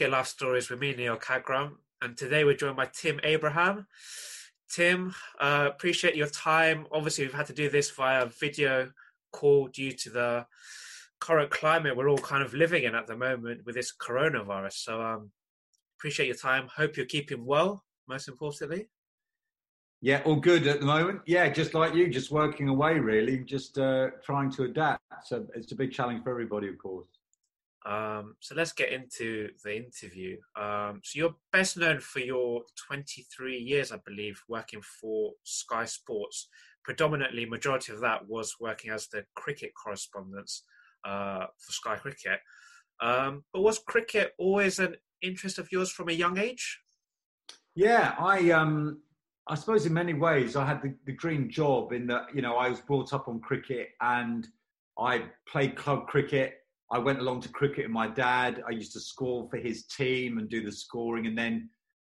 Cricket Life Stories with me, Neil Kagram. And today we're joined by Tim Abraham. Tim, uh, appreciate your time. Obviously, we've had to do this via video call due to the current climate we're all kind of living in at the moment with this coronavirus. So, um, appreciate your time. Hope you're keeping well, most importantly. Yeah, all good at the moment. Yeah, just like you, just working away, really, just uh, trying to adapt. So it's a big challenge for everybody, of course. Um, so let's get into the interview. Um, so you're best known for your 23 years, I believe, working for Sky Sports. Predominantly, majority of that was working as the cricket correspondent uh, for Sky Cricket. Um, but was cricket always an interest of yours from a young age? Yeah, I um, I suppose in many ways I had the, the dream job in that you know I was brought up on cricket and I played club cricket I went along to cricket with my dad. I used to score for his team and do the scoring, and then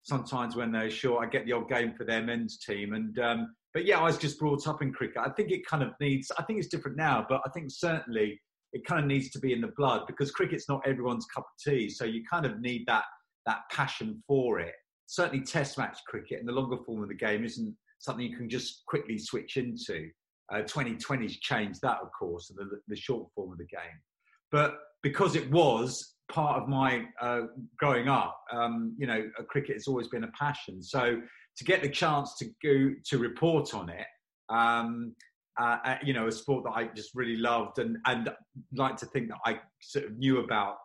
sometimes when they're short, I get the odd game for their men's team. And um, but yeah, I was just brought up in cricket. I think it kind of needs. I think it's different now, but I think certainly it kind of needs to be in the blood because cricket's not everyone's cup of tea. So you kind of need that that passion for it. Certainly, Test match cricket and the longer form of the game isn't something you can just quickly switch into. Uh, 2020's changed that, of course, the, the short form of the game. But because it was part of my uh, growing up, um, you know, cricket has always been a passion. So to get the chance to go to report on it, um, uh, uh, you know, a sport that I just really loved and and like to think that I sort of knew about,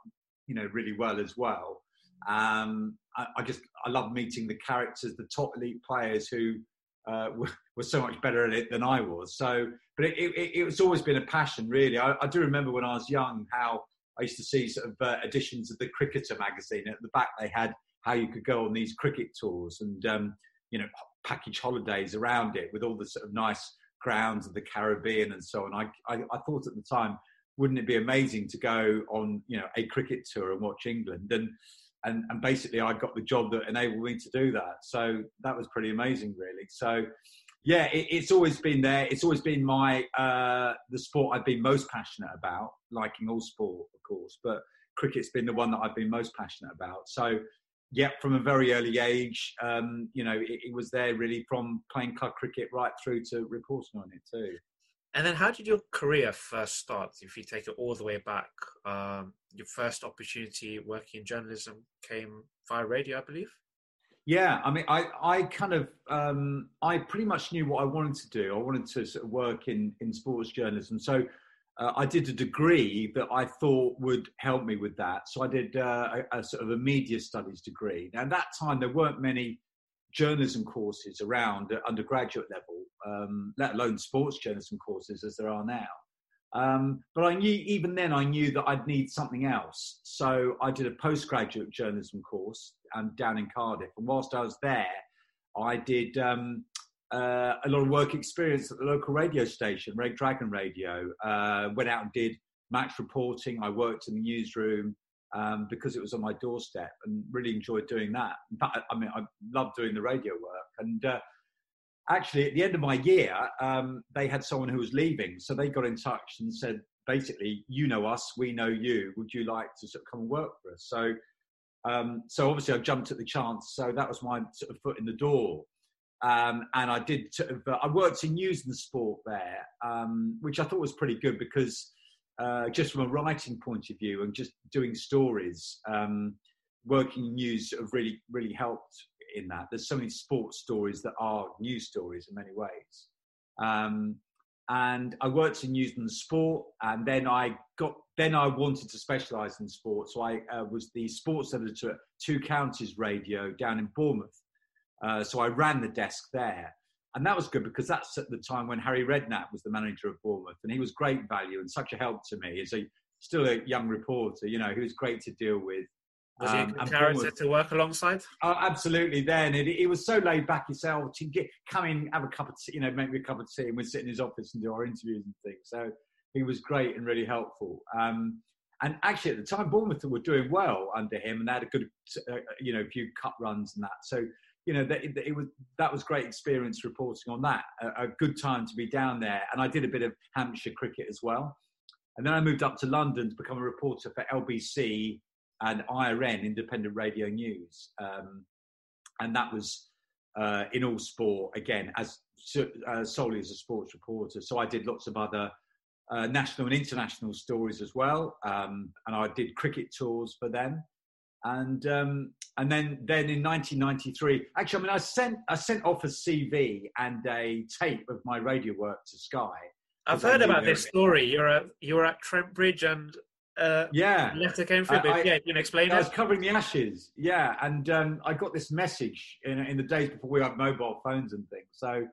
you know, really well as well. Um, I, I, just I love meeting the characters, the top elite players who uh, were, so much better at it than I was. So, but it, it, it's always been a passion, really. I, I, do remember when I was young how I used to see sort of uh, editions of the Cricketer magazine. At the back, they had how you could go on these cricket tours and um, you know package holidays around it with all the sort of nice grounds of the Caribbean and so on. I, I, I thought at the time, wouldn't it be amazing to go on you know a cricket tour and watch England and and, and basically I got the job that enabled me to do that. So that was pretty amazing, really. So yeah, it, it's always been there. It's always been my uh, the sport I've been most passionate about, liking all sport, of course, but cricket's been the one that I've been most passionate about. So yeah, from a very early age, um, you know, it, it was there really from playing club cricket right through to reporting on it too. And then, how did your career first start? If you take it all the way back, um, your first opportunity working in journalism came via radio, I believe. Yeah, I mean, I, I kind of, um, I pretty much knew what I wanted to do. I wanted to sort of work in in sports journalism, so uh, I did a degree that I thought would help me with that. So I did uh, a, a, sort of a media studies degree. Now, at that time, there weren't many journalism courses around at undergraduate level, um, let alone sports journalism courses as there are now. Um, but I knew even then I knew that I'd need something else. So I did a postgraduate journalism course um, down in Cardiff, and whilst I was there, I did um, uh, a lot of work experience at the local radio station, Red Dragon Radio. Uh, went out and did match reporting. I worked in the newsroom um, because it was on my doorstep and really enjoyed doing that. But I mean, I love doing the radio work. And uh, actually, at the end of my year, um, they had someone who was leaving. So they got in touch and said, basically, you know us, we know you. Would you like to sort of come and work for us? So, um, so obviously, I jumped at the chance. So that was my sort of foot in the door. Um, and I did. Sort of, uh, I worked in news and sport there, um, which I thought was pretty good because uh, just from a writing point of view and just doing stories, um, working news have really, really helped in that. There's so many sports stories that are news stories in many ways. Um, and I worked in news and sport, and then I got then I wanted to specialise in sport, so I uh, was the sports editor at Two Counties Radio down in Bournemouth. Uh, so I ran the desk there, and that was good because that's at the time when Harry Redknapp was the manager of Bournemouth, and he was great value and such a help to me as a still a young reporter. You know, he was great to deal with. Was he a um, good character to work alongside? Oh, absolutely. Then it, it, was so laid back yourself to get come in, have a cup of tea, you know, make me a cup of tea, and we'd sit in his office and do our interviews and things. So he was great and really helpful. Um, and actually, at the time, Bournemouth were doing well under him, and they had a good, uh, you know, FA Cup runs and that. So you know, that, it was that was great experience reporting on that. A, a, good time to be down there, and I did a bit of Hampshire cricket as well. And then I moved up to London to become a reporter for LBC and IRN, Independent Radio News, um, and that was uh, in all sport again as uh, solely as a sports reporter. So I did lots of other uh, national and international stories as well, um, and I did cricket tours for them. And um, and then then in 1993, actually, I mean, I sent I sent off a CV and a tape of my radio work to Sky. I've heard about this story. You're at you're at Trent Bridge and uh, yeah, letter came through. But yeah, you can explain. I was covering the ashes. Yeah, and um, I got this message in, in the days before we had mobile phones and things. So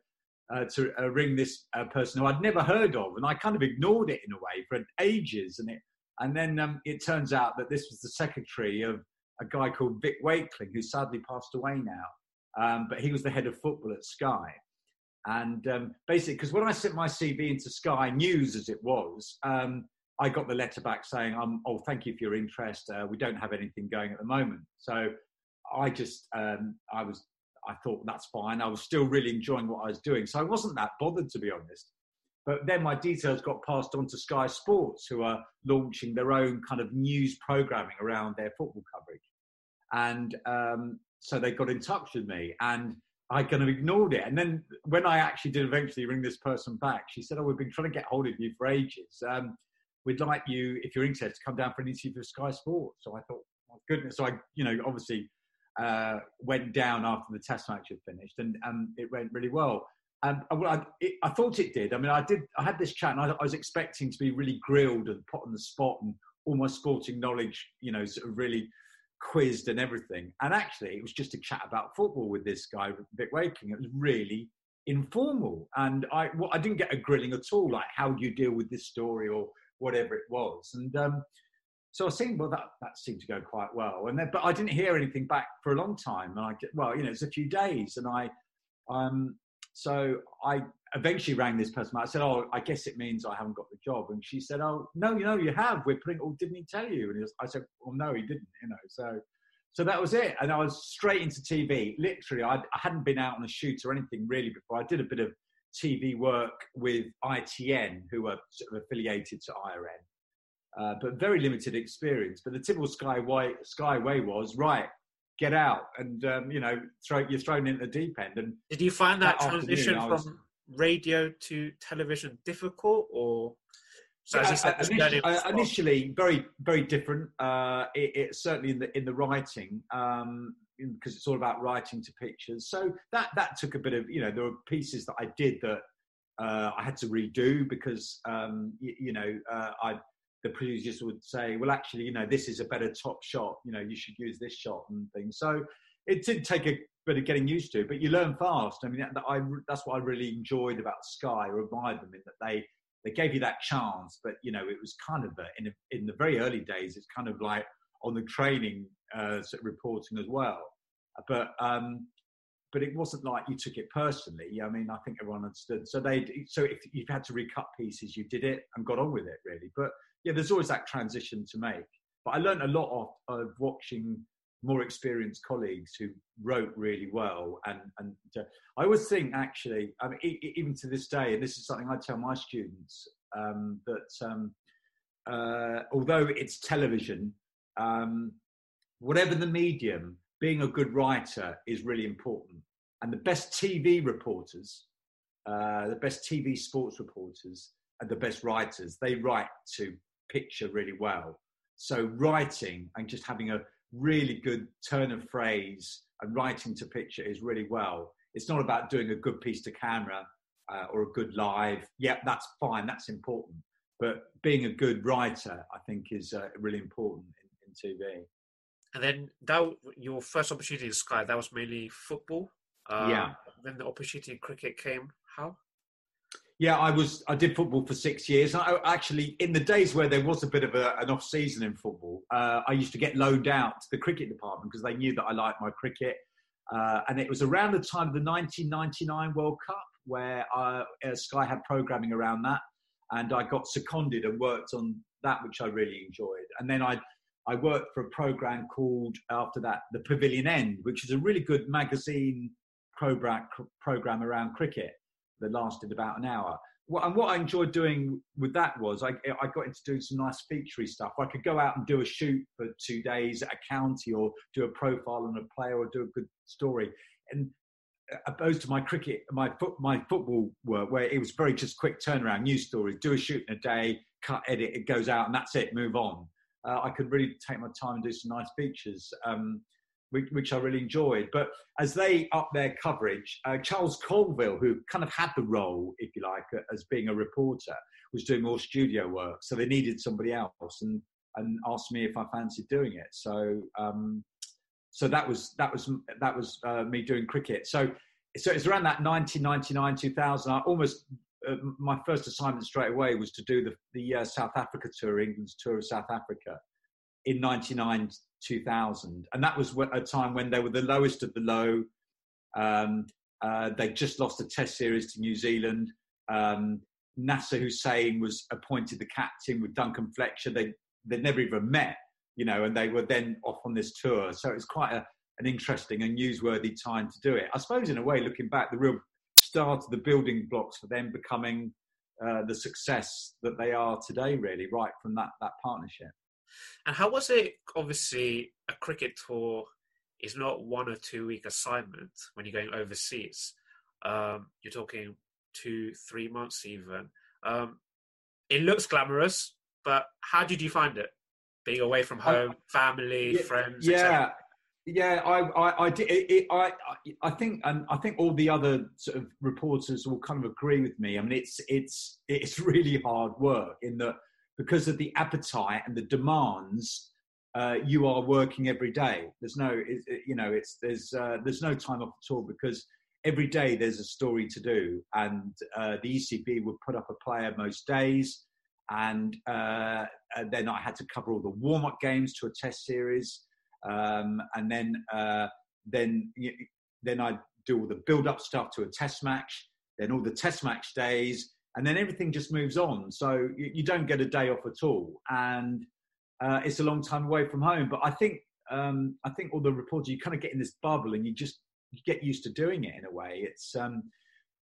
uh, to uh, ring this uh, person who I'd never heard of, and I kind of ignored it in a way for ages. And it, and then um, it turns out that this was the secretary of a guy called Vic Wakeling, who sadly passed away now. Um, but he was the head of football at Sky. And um, basically, because when I sent my CV into Sky News, as it was, um, I got the letter back saying, "Oh, thank you for your interest. Uh, we don't have anything going at the moment." So I just, um, I was, I thought that's fine. I was still really enjoying what I was doing, so I wasn't that bothered to be honest. But then my details got passed on to Sky Sports, who are launching their own kind of news programming around their football coverage, and um, so they got in touch with me, and I kind of ignored it. And then when I actually did eventually ring this person back, she said, "Oh, we've been trying to get hold of you for ages." Um, we'd like you, if you're interested, to come down for an interview for Sky Sports. So I thought, oh, goodness. So I, you know, obviously uh, went down after the test match had finished and, and it went really well. And I, it, I, thought it did. I mean, I did. I had this chat, and I, I, was expecting to be really grilled and put on the spot, and all my sporting knowledge, you know, sort of really quizzed and everything. And actually, it was just a chat about football with this guy, Vic Wakeling. It was really informal, and I, well, I didn't get a grilling at all. Like, how do you deal with this story, or whatever it was. And um, so I was well, that, that seemed to go quite well. And then, but I didn't hear anything back for a long time. And I, well, you know, it's a few days. And I, um, so I eventually rang this person. I said, oh, I guess it means I haven't got the job. And she said, oh, no, you know, you have. We're putting, oh, didn't he tell you? And was, I said, well, no, he didn't, you know. So, so that was it. And I was straight into TV. Literally, I'd, I hadn't been out on a shoot or anything really before. I did a bit of TV work with ITN, who are sort of affiliated to IRN, uh, but very limited experience. But the typical Skyway, Skyway was right, get out, and um, you know, throw, you're thrown in the deep end. And did you find that, that transition was, from radio to television difficult, or? So yeah, initially, uh, initially, very very different. Uh, it, it, certainly in the in the writing. Um, because it's all about writing to pictures. So that that took a bit of you know there were pieces that I did that uh, I had to redo because um, you, you, know uh, I the producers would say, well actually you know this is a better top shot. You know you should use this shot and things. So it did take a bit of getting used to, but you learn fast. I mean that, that I that's what I really enjoyed about Sky or admired them in that they they gave you that chance, but you know it was kind of a, in a, in the very early days it's kind of like on the training uh, reporting as well. But um, but it wasn't like you took it personally. I mean, I think everyone understood. So they so if you've had to recut pieces, you did it and got on with it really. But yeah, there's always that transition to make. But I learned a lot of, of watching more experienced colleagues who wrote really well. And, and uh, I always think, actually, I mean, even to this day, and this is something I tell my students, um, that um, uh, although it's television, um, whatever the medium, being a good writer is really important. And the best TV reporters, uh, the best TV sports reporters, and the best writers, they write to picture really well. So writing and just having a really good turn of phrase and writing to picture is really well. It's not about doing a good piece to camera uh, or a good live. Yeah, that's fine. That's important. But being a good writer, I think, is uh, really important in, in TV. And then that your first opportunity in Sky, that was mainly football. Um, yeah. Then the opportunity in cricket came. How? Yeah, I was. I did football for six years. I actually, in the days where there was a bit of a, an off season in football, uh, I used to get loaned out to the cricket department because they knew that I liked my cricket. Uh, and it was around the time of the 1999 World Cup where uh, Sky had programming around that, and I got seconded and worked on that, which I really enjoyed. And then I I worked for a program called after that the Pavilion End, which is a really good magazine program program around cricket that lasted about an hour. well, and what I enjoyed doing with that was I, I got into doing some nice featurey stuff. I could go out and do a shoot for two days at a county or do a profile on a player or do a good story. And opposed to my cricket, my foot, my football work, where it was very just quick turnaround, news stories, do a shoot in a day, cut, edit, it goes out, and that's it, move on. Uh, I could really take my time and do some nice features. Um, which, I really enjoyed. But as they up their coverage, uh, Charles Colville, who kind of had the role, if you like, as being a reporter, was doing more studio work. So they needed somebody else and, and asked me if I fancied doing it. So, um, so that was, that was, that was uh, me doing cricket. So, so it's around that 1999, 2000. I almost, uh, my first assignment straight away was to do the, the uh, South Africa tour, England's tour of South Africa in 99 2000 and that was a time when they were the lowest of the low. Um, uh, they just lost a test series to new zealand. Um, nasser hussain was appointed the captain with duncan fletcher. They they'd never even met you know and they were then off on this tour. So it was quite a, an interesting and newsworthy time to do it. I suppose in a way looking back the real start of the building blocks for them becoming uh, the success that they are today really right from that that partnership and how was it? Obviously, a cricket tour is not one or two week assignment when you're going overseas. Um, you're talking two, three months even. Um, it looks glamorous, but how did you find it? Being away from home, I, family, yeah, friends. Yeah, yeah. I, I, I did. It, it, I, I think, and I think all the other sort of reporters will kind of agree with me. I mean, it's, it's, it's really hard work in that because of the appetite and the demands, uh, you are working every day. There's no, it, you know, it's there's uh, there's no time off at all because every day there's a story to do, and uh, the ECB would put up a player most days, and, uh, and then I had to cover all the warm up games to a test series, um, and then uh, then then I do all the build up stuff to a test match, then all the test match days, and then everything just moves on. So you, you don't get a day off at all, and uh, it's a long time away from home. But I think um, I think all the reporters you kind of get in this bubble, and you just you get used to doing it in a way. It's um,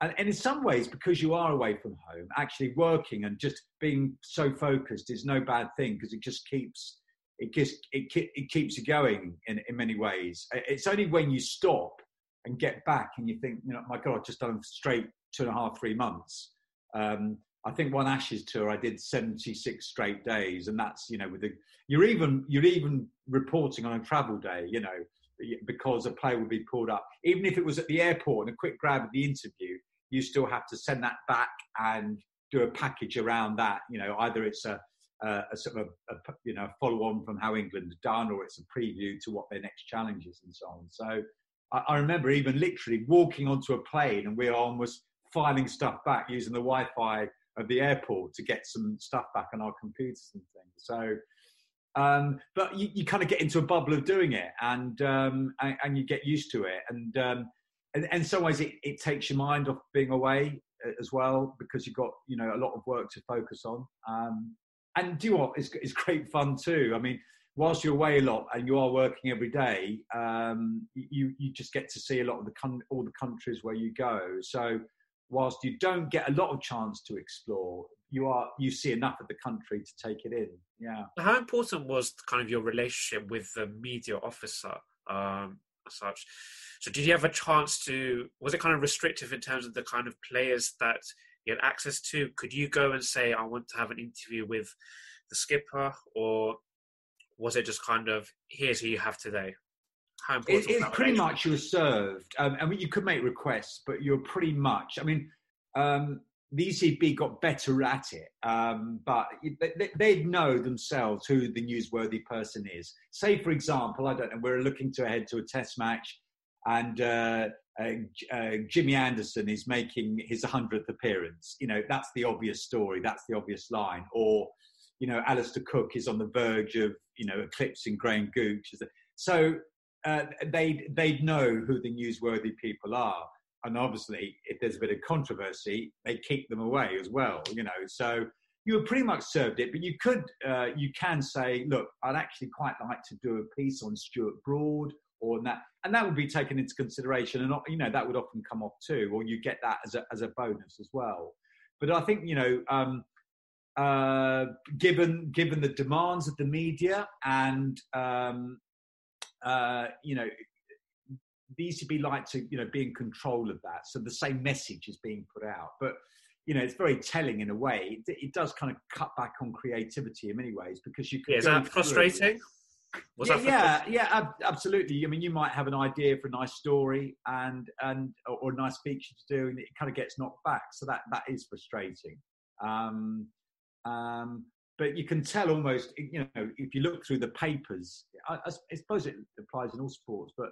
and, and in some ways because you are away from home, actually working and just being so focused is no bad thing because it just keeps it just it, it keeps you going in, in many ways. It's only when you stop and get back and you think, you know, my God, I've just done straight two and a half, three months um, I think one Ashes tour I did 76 straight days, and that's you know with the you're even you're even reporting on a travel day, you know, because a player would be pulled up, even if it was at the airport and a quick grab of the interview, you still have to send that back and do a package around that. You know, either it's a a, a sort of a, a, you know follow on from how England done, or it's a preview to what their next challenge is and so on. So I, I remember even literally walking onto a plane and we are almost filing stuff back using the Wi-Fi of the airport to get some stuff back on our computers and things. So, um, but you, you, kind of get into a bubble of doing it, and um, and, and, you get used to it, and um, and, in some ways it, it takes your mind off being away uh, as well because you've got you know a lot of work to focus on. Um, and do you know what? It's, it's great fun too. I mean, whilst you're away a lot and you are working every day, um, you you just get to see a lot of the con- all the countries where you go. So whilst you don't get a lot of chance to explore, you are you see enough of the country to take it in. Yeah. How important was kind of your relationship with the media officer um, as such? So did you have a chance to? Was it kind of restrictive in terms of the kind of players that you had access to? Could you go and say, "I want to have an interview with the skipper," or was it just kind of, "Here's who you have today"? How important? It, it's pretty much you're served. Um, I mean, you could make requests, but you're pretty much. I mean, um, the ECB got better at it, um, but they, they know themselves who the newsworthy person is. Say, for example, I don't know, we're looking to head to a test match, and uh, uh, uh, Jimmy Anderson is making his 100th appearance. You know, that's the obvious story, that's the obvious line. Or, you know, Alastair Cook is on the verge of, you know, eclipsing Graham Gooch. So uh, they'd, they'd know who the newsworthy people are. And obviously, if there's a bit of controversy, they keep them away as well, you know. So you were pretty much served it, but you could, uh, you can say, look, I'd actually quite like to do a piece on Stuart Broad or that, and that would be taken into consideration. And, you know, that would often come off too, or you get that as a, as a bonus as well. But I think you know, um, uh, given given the demands of the media and um, uh, you know, the ECB like to you know be in control of that, so the same message is being put out, but you know, it's very telling in a way. It, it, does kind of cut back on creativity in many ways because you can. Yeah, is that frustrating? Was yeah, that yeah, yeah, absolutely. I mean, you might have an idea for a nice story and and or a nice feature to do, and it kind of gets knocked back. So that that is frustrating. Um, um, but you can tell almost, you know, if you look through the papers. I, I suppose it applies in all sports, but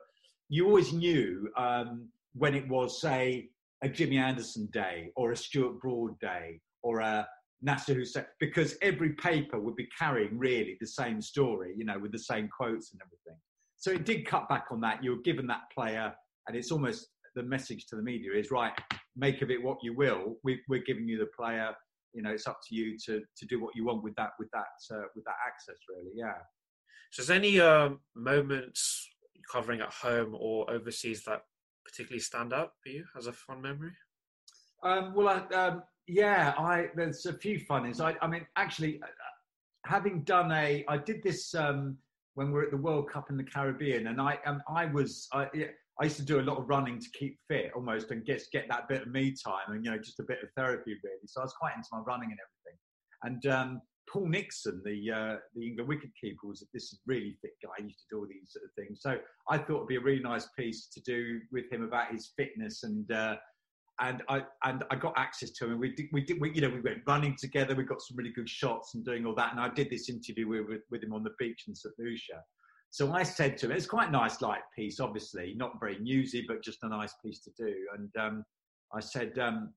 you always knew um, when it was, say, a Jimmy Anderson day or a Stuart Broad day or a Nasser Hussain, because every paper would be carrying really the same story, you know, with the same quotes and everything. So it did cut back on that. You were given that player, and it's almost the message to the media is right, make of it what you will. We, are giving you the player. You know, it's up to you to to do what you want with that with that uh, with that access. Really, yeah. So, is there any uh, moments covering at home or overseas that particularly stand out for you as a fond memory? Um, well, I, um, yeah, I there's a few funnies. I, I mean, actually, uh, having done a, I did this um, when we were at the World Cup in the Caribbean, and I, um, I was, I, I used to do a lot of running to keep fit, almost, and get get that bit of me time, and you know, just a bit of therapy, really. So I was quite into my running and everything. And um, Paul Nixon, the uh, the England wicketkeeper, was this really fit guy. He used to do all these sort of things. So I thought it'd be a really nice piece to do with him about his fitness and. Uh, and I and I got access to him. We did, we did, we, you know, we went running together. We got some really good shots and doing all that. And I did this interview with, with, with him on the beach in St Lucia. So I said to him, it's quite a nice light piece, obviously, not very newsy, but just a nice piece to do. And um, I said, um,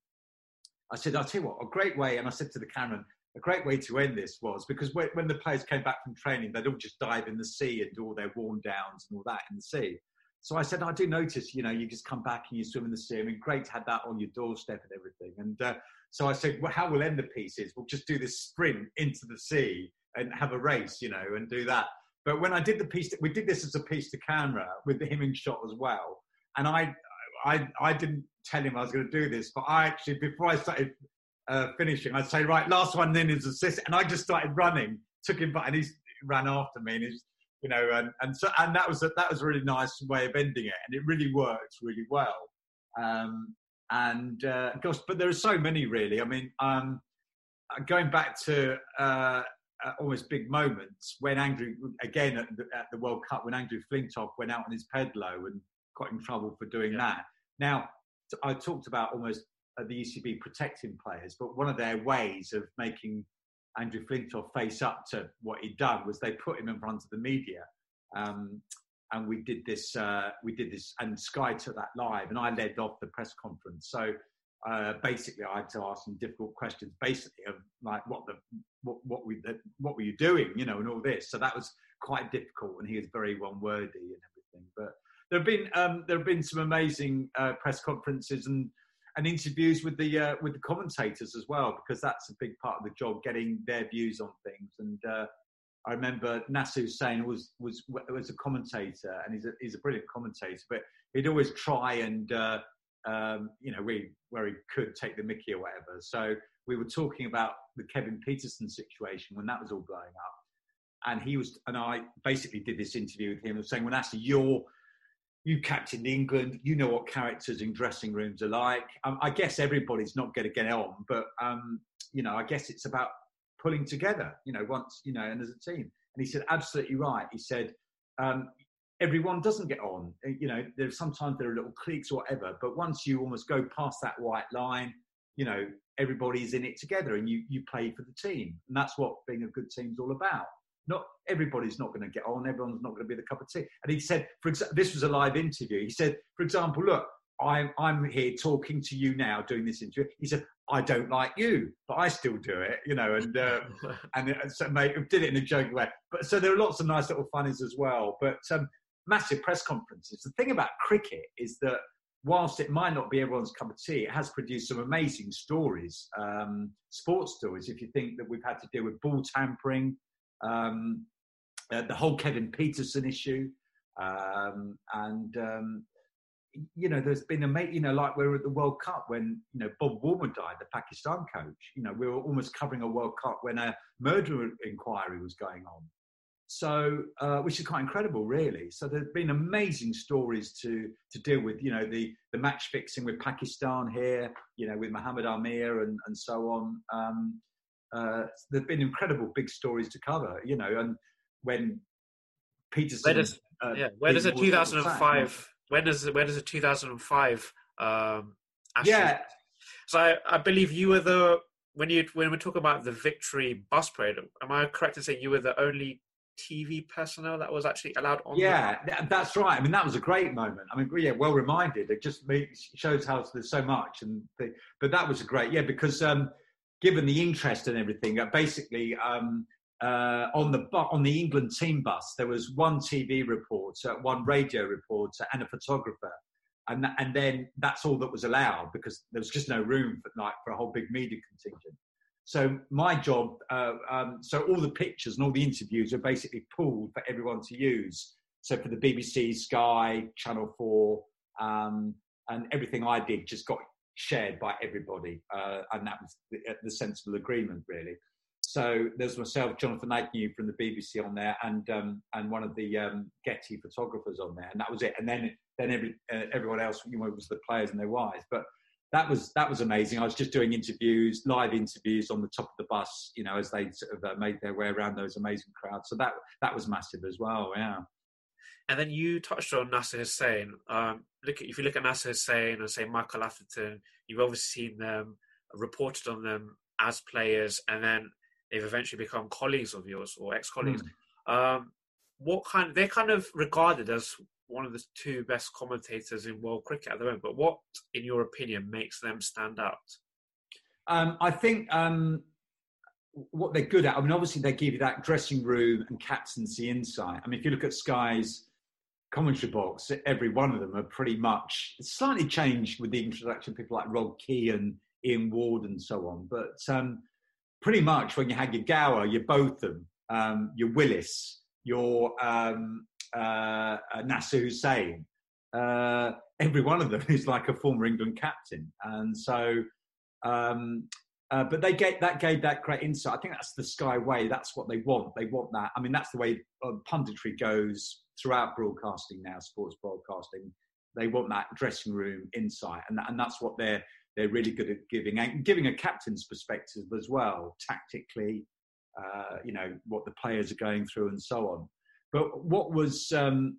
I said, I'll tell you what, a great way. And I said to the cameraman, a great way to end this was because when the players came back from training, they'd all just dive in the sea and do all their warm downs and all that in the sea. So I said, I do notice, you know, you just come back and you swim in the sea. I mean, great to have that on your doorstep and everything. And uh, so I said, well, how we'll end the piece is we'll just do this sprint into the sea and have a race, you know, and do that. But when I did the piece, we did this as a piece to camera with him in shot as well. And I, I, I didn't tell him I was going to do this, but I actually, before I started uh, finishing, I'd say, right, last one then is assist. And I just started running, took him back, and he ran after me. And he's, you know, and, and so, and that was a, that was a really nice way of ending it. And it really worked really well. Um, and uh, gosh, but there are so many really. I mean, um, going back to uh, uh, almost big moments when Andrew, again at the, at the, World Cup, when Andrew Flintoff went out on his pedalo and got in trouble for doing yeah. that. Now, I talked about almost uh, the ECB protecting players, but one of their ways of making Andrew Flintoff face up to what he'd done was they put him in front of the media. Um, and we did this, uh, we did this, and Sky took that live, and I led off the press conference. So uh, basically, I had to ask some difficult questions, basically of like what the what what we what were you doing, you know, and all this. So that was quite difficult, and he was very one wordy and everything. But there have been um, there have been some amazing uh, press conferences and and interviews with the uh, with the commentators as well, because that's a big part of the job, getting their views on things. And uh, I remember Nasser Hussain was was was a commentator, and he's a he's a brilliant commentator, but he'd always try and uh, um, you know we where he could take the Mickey or whatever. So we were talking about the Kevin Pietersen situation when that was all blowing up, and he was and I basically did this interview with him, and saying, "Well, Nasser, you're." you captained England, you know what characters in dressing rooms are like. Um, I guess everybody's not going to get on, but um, you know, I guess it's about pulling together. You know, once you know, and as a team. And he said, absolutely right. He said, um, everyone doesn't get on. Uh, you know, there's sometimes there are little cliques or whatever, but once you almost go past that white line, you know, everybody's in it together, and you you play for the team, and that's what being a good team's all about not everybody's not going to get on. Everyone's not going to be the cup of tea. And he said, for example, this was a live interview. He said, for example, look, I'm I'm here talking to you now, doing this interview. He said, I don't like you, but I still do it, you know. And uh, and so mate, did it in a joking way. But so there are lots of nice little funnies as well. But um, massive press conferences. The thing about cricket is that whilst it might not be everyone's cup of tea, it has produced some amazing stories, um, sports stories. If you think that we've had to deal with ball tampering, um, uh, the whole Kevin Pietersen issue, um, and um, you know, there's been a mate, you know, like we were at the World Cup when, you know, Bob Woolmer died, the Pakistan coach. You know, we were almost covering a World Cup when a murder inquiry was going on. So, uh, which is quite incredible, really. So there have been amazing stories to to deal with. You know, the the match fixing with Pakistan here. You know, with Mohammed Amir and and so on. Um, uh, there've been incredible big stories to cover. You know, and when Pietersen, where does, uh, yeah, where does a 2005? When does where does a 2005? Um, yeah. So I, I believe you were the when you when we talk about the victory bus parade. Am I correct in saying you were the only TV personnel that was actually allowed on. Yeah, that's right. I mean, that was a great moment. I mean, yeah, well reminded. It just shows how there's so much, and the, but that was a great, yeah, because um, given the interest and everything, uh, basically um, uh, on the on the England team bus there was one TV reporter, one radio reporter, and a photographer. And, and then that's all that was allowed because there was just no room for like for a whole big media contingent. So my job, uh, um, so all the pictures and all the interviews are basically pooled for everyone to use. So for the BBC, Sky, Channel Four, um, and everything I did just got shared by everybody, uh, and that was the, the, sensible agreement, really. So there's myself, Jonathan Agnew from the BBC on there, and um, and one of the um, Getty photographers on there, and that was it. And then then every, uh, everyone else, you know, was the players and their wives, but that was that was amazing. I was just doing interviews, live interviews on the top of the bus, you know, as they sort of uh, made their way around those amazing crowds. So that that was massive as well. Yeah. And then you touched on Nasser Hussain. Um, look, at, if you look at Nasser Hussain and say Michael Atherton, you've obviously seen them reported on them as players, and then they've eventually become colleagues of yours or ex-colleagues. Mm. Um, what kind? They're kind of regarded as one of the two best commentators in world cricket at the moment. But what, in your opinion, makes them stand out? Um, I think um, what they're good at. I mean, obviously they give you that dressing room and captaincy insight. I mean, if you look at Sky's commentary box, every one of them are pretty much slightly changed with the introduction of people like Rob Key and Ian Ward and so on. But um, pretty much when you had your Gower, your Botham, um, your Willis, your um, uh, uh, Nasser Hussain. Uh, every one of them is like a former England captain, and so. Um, uh, but they get that gave that great insight. I think that's the Sky way. That's what they want. They want that. I mean, that's the way uh, punditry goes throughout broadcasting now, sports broadcasting. They want that dressing room insight, and and that's what they're they're really good at giving and giving a captain's perspective as well, tactically. Uh, you know what the players are going through and so on. But what was um,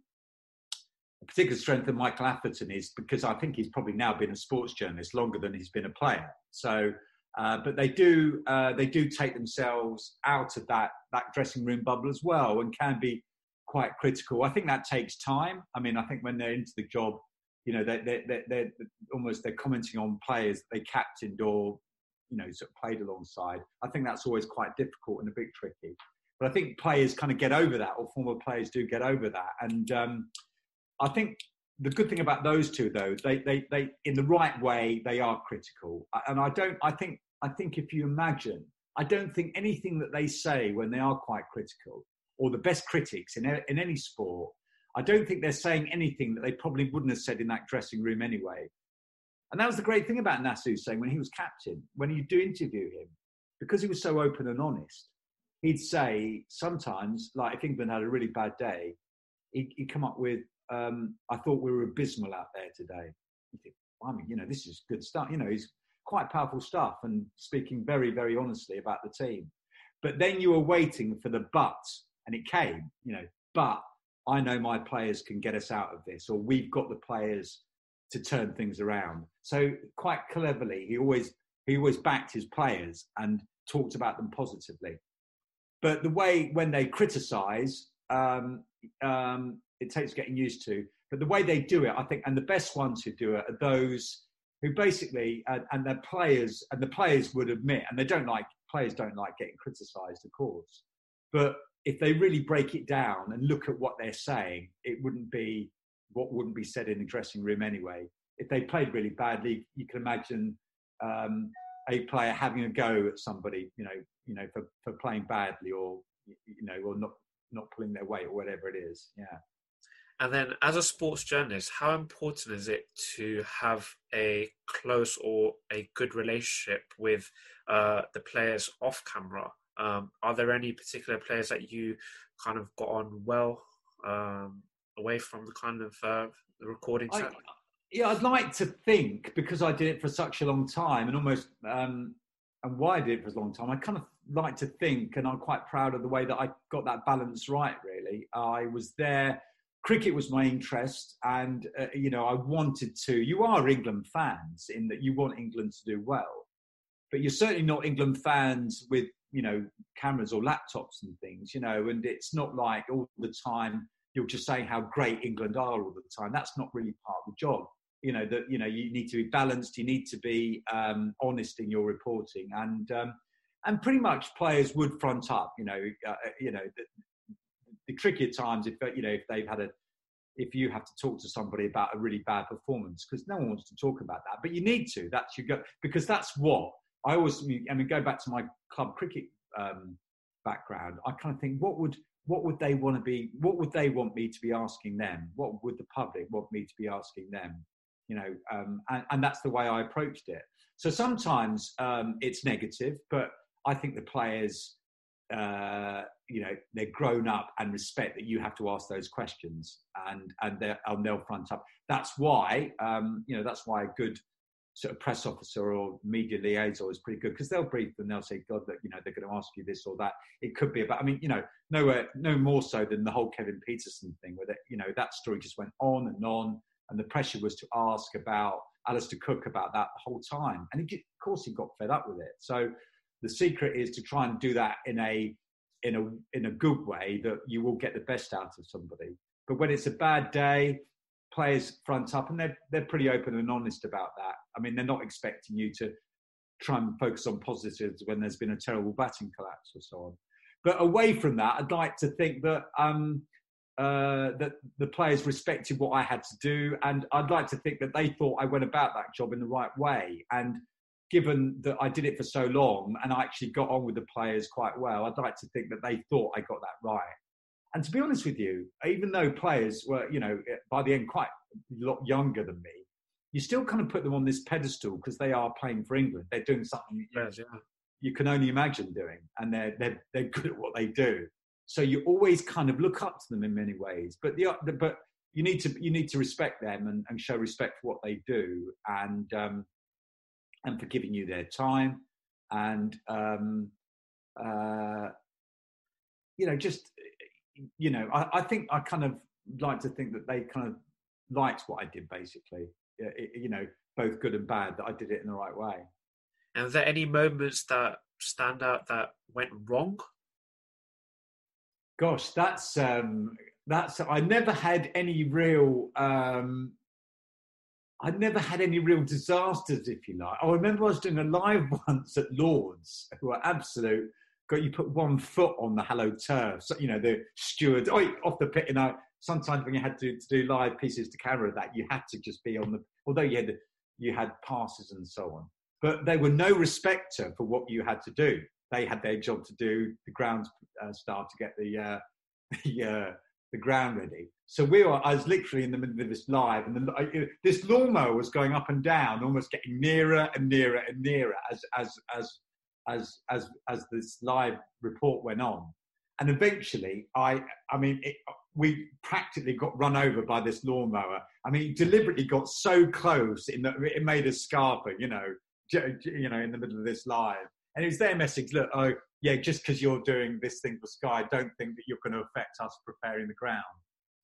a particular strength of Michael Atherton is because I think he's probably now been a sports journalist longer than he's been a player. So, uh, but they do uh, they do take themselves out of that that dressing room bubble as well, and can be quite critical. I think that takes time. I mean, I think when they're into the job, you know, they're, they're, they're, almost they're commenting on players they captained or you know sort of played alongside. I think that's always quite difficult and a bit tricky. But I think players kind of get over that, or former players do get over that. And um, I think the good thing about those two, though, they, they, they, in the right way, they are critical. And I don't, I think, I think if you imagine, I don't think anything that they say when they are quite critical, or the best critics in, in any sport, I don't think they're saying anything that they probably wouldn't have said in that dressing room anyway. And that was the great thing about Nasser Hussain when he was captain, when you do interview him, because he was so open and honest, he'd say sometimes, like if England had a really bad day, he'd, he'd come up with, um, "I thought we were abysmal out there today." You think, I mean, you know, this is good stuff. You know, he's quite powerful stuff and speaking very, very honestly about the team. But then you were waiting for the but, and it came. You know, but I know my players can get us out of this, or we've got the players to turn things around. So quite cleverly, he always he always backed his players and talked about them positively. But the way when they criticise, um, um, it takes getting used to. But the way they do it, I think, and the best ones who do it are those who basically, and, and their players, and the players would admit, and they don't like players don't like getting criticised, of course. But if they really break it down and look at what they're saying, it wouldn't be what wouldn't be said in the dressing room anyway. If they played really badly, you can imagine um, a player having a go at somebody, you know, you know, for, for playing badly or you know, or not not pulling their weight or whatever it is. Yeah. And then, as a sports journalist, how important is it to have a close or a good relationship with uh, the players off camera? Um, are there any particular players that you kind of got on well um, away from the kind of uh, the recording? I, yeah, I'd like to think because I did it for such a long time and almost, um, and why I did it for a long time, I kind of like to think, and I'm quite proud of the way that I got that balance right, really. I was there, cricket was my interest, and, uh, you know, I wanted to. You are England fans in that you want England to do well, but you're certainly not England fans with, you know, cameras or laptops and things, you know, and it's not like all the time you're just saying how great England are all the time. That's not really part of the job you know that you know you need to be balanced you need to be um, honest in your reporting. And um, and pretty much players would front up you know uh, uh you know the, the times if you know if they've had a if you have to talk to somebody about a really bad performance because no one wants to talk about that but you need to that's your go because that's what i always i mean go back to my club cricket um, background i kind of think what would what would they want to be what would they want me to be asking them? What would the public want me to be asking them you know, um, and, and, that's the way I approached it. So sometimes um, it's negative, but I think the players, uh, you know, they're grown up and respect that you have to ask those questions, and and, and they'll front up. That's why, um, you know, that's why a good sort of press officer or media liaison is pretty good because they'll brief and they'll say, God, that you know they're going to ask you this or that. It could be about. I mean, you know, nowhere, no more so than the whole Kevin Pietersen thing, where that you know that story just went on and on and the pressure was to ask about Alastair Cook about that the whole time. And he, of course, he got fed up with it. So the secret is to try and do that in a in a in a good way that you will get the best out of somebody. But when it's a bad day, players front up and they're they're pretty open and honest about that. I mean, they're not expecting you to try and focus on positives when there's been a terrible batting collapse or so on. But away from that, I'd like to think that um, uh, that the players respected what I had to do, and I'd like to think that they thought I went about that job in the right way. And given that I did it for so long and I actually got on with the players quite well, I'd like to think that they thought I got that right. And to be honest with you, even though players were, you know, by the end quite a lot younger than me, you still kind of put them on this pedestal because they are playing for England. They're doing something yes, yeah. you can only imagine doing, and they're, they're, they're good at what they do. So you always kind of look up to them in many ways. But the, but you need to you need to respect them and, and show respect for what they do and um, and for giving you their time and um, uh, you know just you know I, I think I kind of like to think that they kind of liked what I did basically you know both good and bad that I did it in the right way. And are there any moments that stand out that went wrong Gosh, that's um, that's. I never had any real. Um, I never had any real disasters, if you like. I remember I was doing a live once at Lords, who are absolute. Got you put one foot on the hallowed turf. So, you know the steward oh, off the pit. You know sometimes when you had to, to do live pieces to camera, that you had to just be on the. Although you had you had passes and so on, but they were no respecter for what you had to do they had their job to do the ground uh, staff to get the uh, the, uh, the ground ready. So we were. I was literally in the middle of this live, and the, this lawnmower was going up and down, almost getting nearer and nearer and nearer as as as as as as this live report went on. And eventually, I I mean, it, we practically got run over by this lawnmower. I mean, deliberately got so close in that it made a scarper, you know, you know, in the middle of this live. And it was their message look, oh, yeah, just because you're doing this thing for Sky, don't think that you're going to affect us preparing the ground.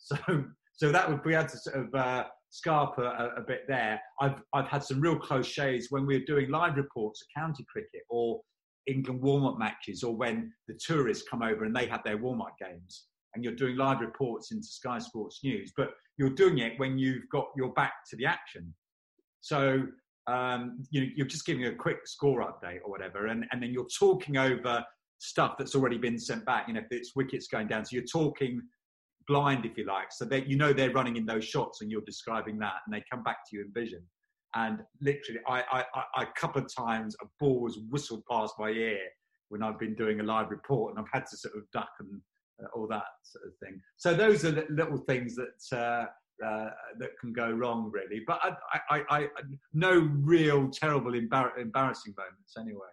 So, so that would, we had to sort of uh, scarp a, a, bit there. I've, I've had some real close shaves when we were doing live reports of county cricket or England warm up matches or when the tourists come over and they have their warm up games and you're doing live reports into Sky Sports News, but you're doing it when you've got your back to the action. So um, you know, you're just giving a quick score update or whatever, and, and then you're talking over stuff that's already been sent back. You know, if it's wickets going down, so you're talking blind, if you like, so that you know they're running in those shots, and you're describing that, and they come back to you in vision. And literally, I, I, I, a couple of times a ball was whistled past my ear when I've been doing a live report, and I've had to sort of duck and all that sort of thing. So those are little things that uh, uh, that can go wrong, really. But I, I, I, no real terrible embar- embarrassing moments anyway.